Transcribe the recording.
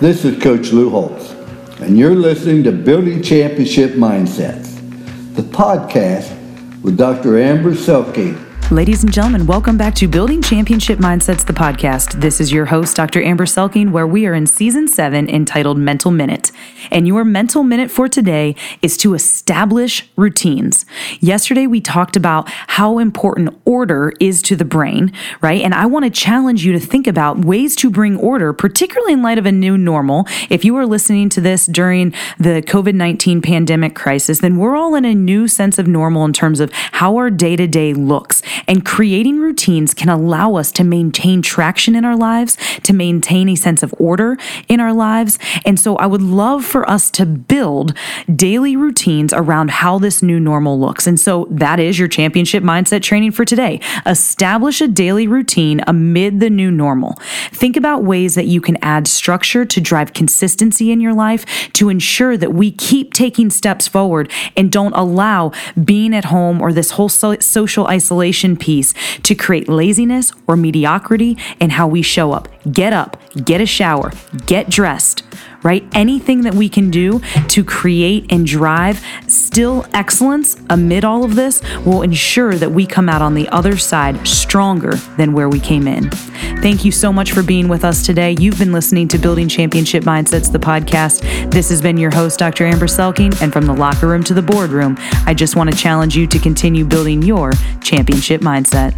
This is Coach Lou Holtz, and you're listening to Building Championship Mindsets, the podcast with Dr. Amber Selking Ladies and gentlemen, welcome back to Building Championship Mindsets, the podcast. This is your host, Dr. Amber Selking, where we are in season seven entitled Mental Minute. And your mental minute for today is to establish routines. Yesterday, we talked about how important order is to the brain, right? And I want to challenge you to think about ways to bring order, particularly in light of a new normal. If you are listening to this during the COVID 19 pandemic crisis, then we're all in a new sense of normal in terms of how our day to day looks. And creating routines can allow us to maintain traction in our lives, to maintain a sense of order in our lives. And so I would love for us to build daily routines around how this new normal looks. And so that is your championship mindset training for today. Establish a daily routine amid the new normal. Think about ways that you can add structure to drive consistency in your life to ensure that we keep taking steps forward and don't allow being at home or this whole social isolation piece to create laziness or mediocrity in how we show up. Get up, get a shower, get dressed, right? Anything that we can do to create and drive still excellence amid all of this will ensure that we come out on the other side stronger than where we came in. Thank you so much for being with us today. You've been listening to Building Championship Mindsets, the podcast. This has been your host, Dr. Amber Selking, and from the locker room to the boardroom, I just want to challenge you to continue building your championship mindset.